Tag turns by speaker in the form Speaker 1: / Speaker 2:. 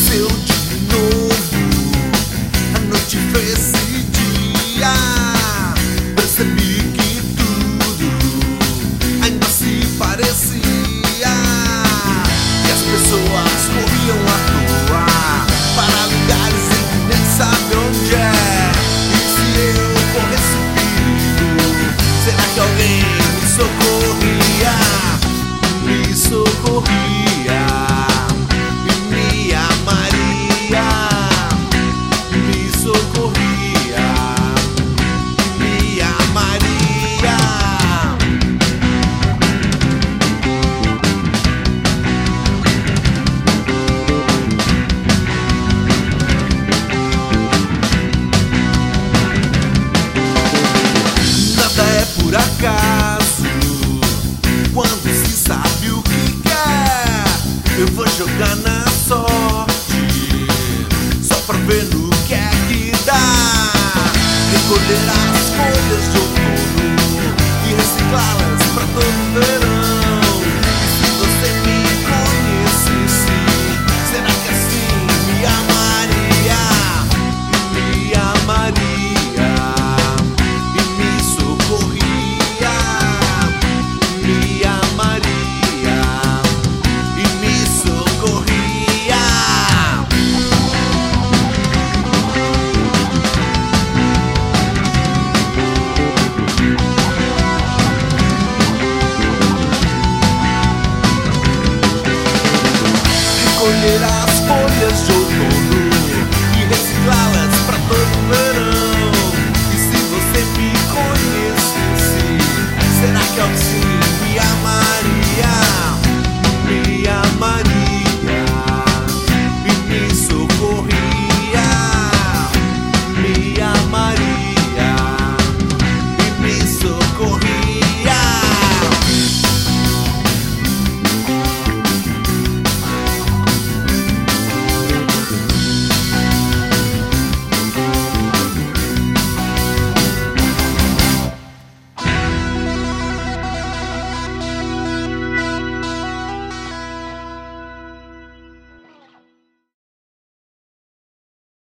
Speaker 1: still por acaso. Quando se sabe o que quer, eu vou jogar na sorte, só pra ver no que é que dá. Recolher as folhas de outono e reciclar it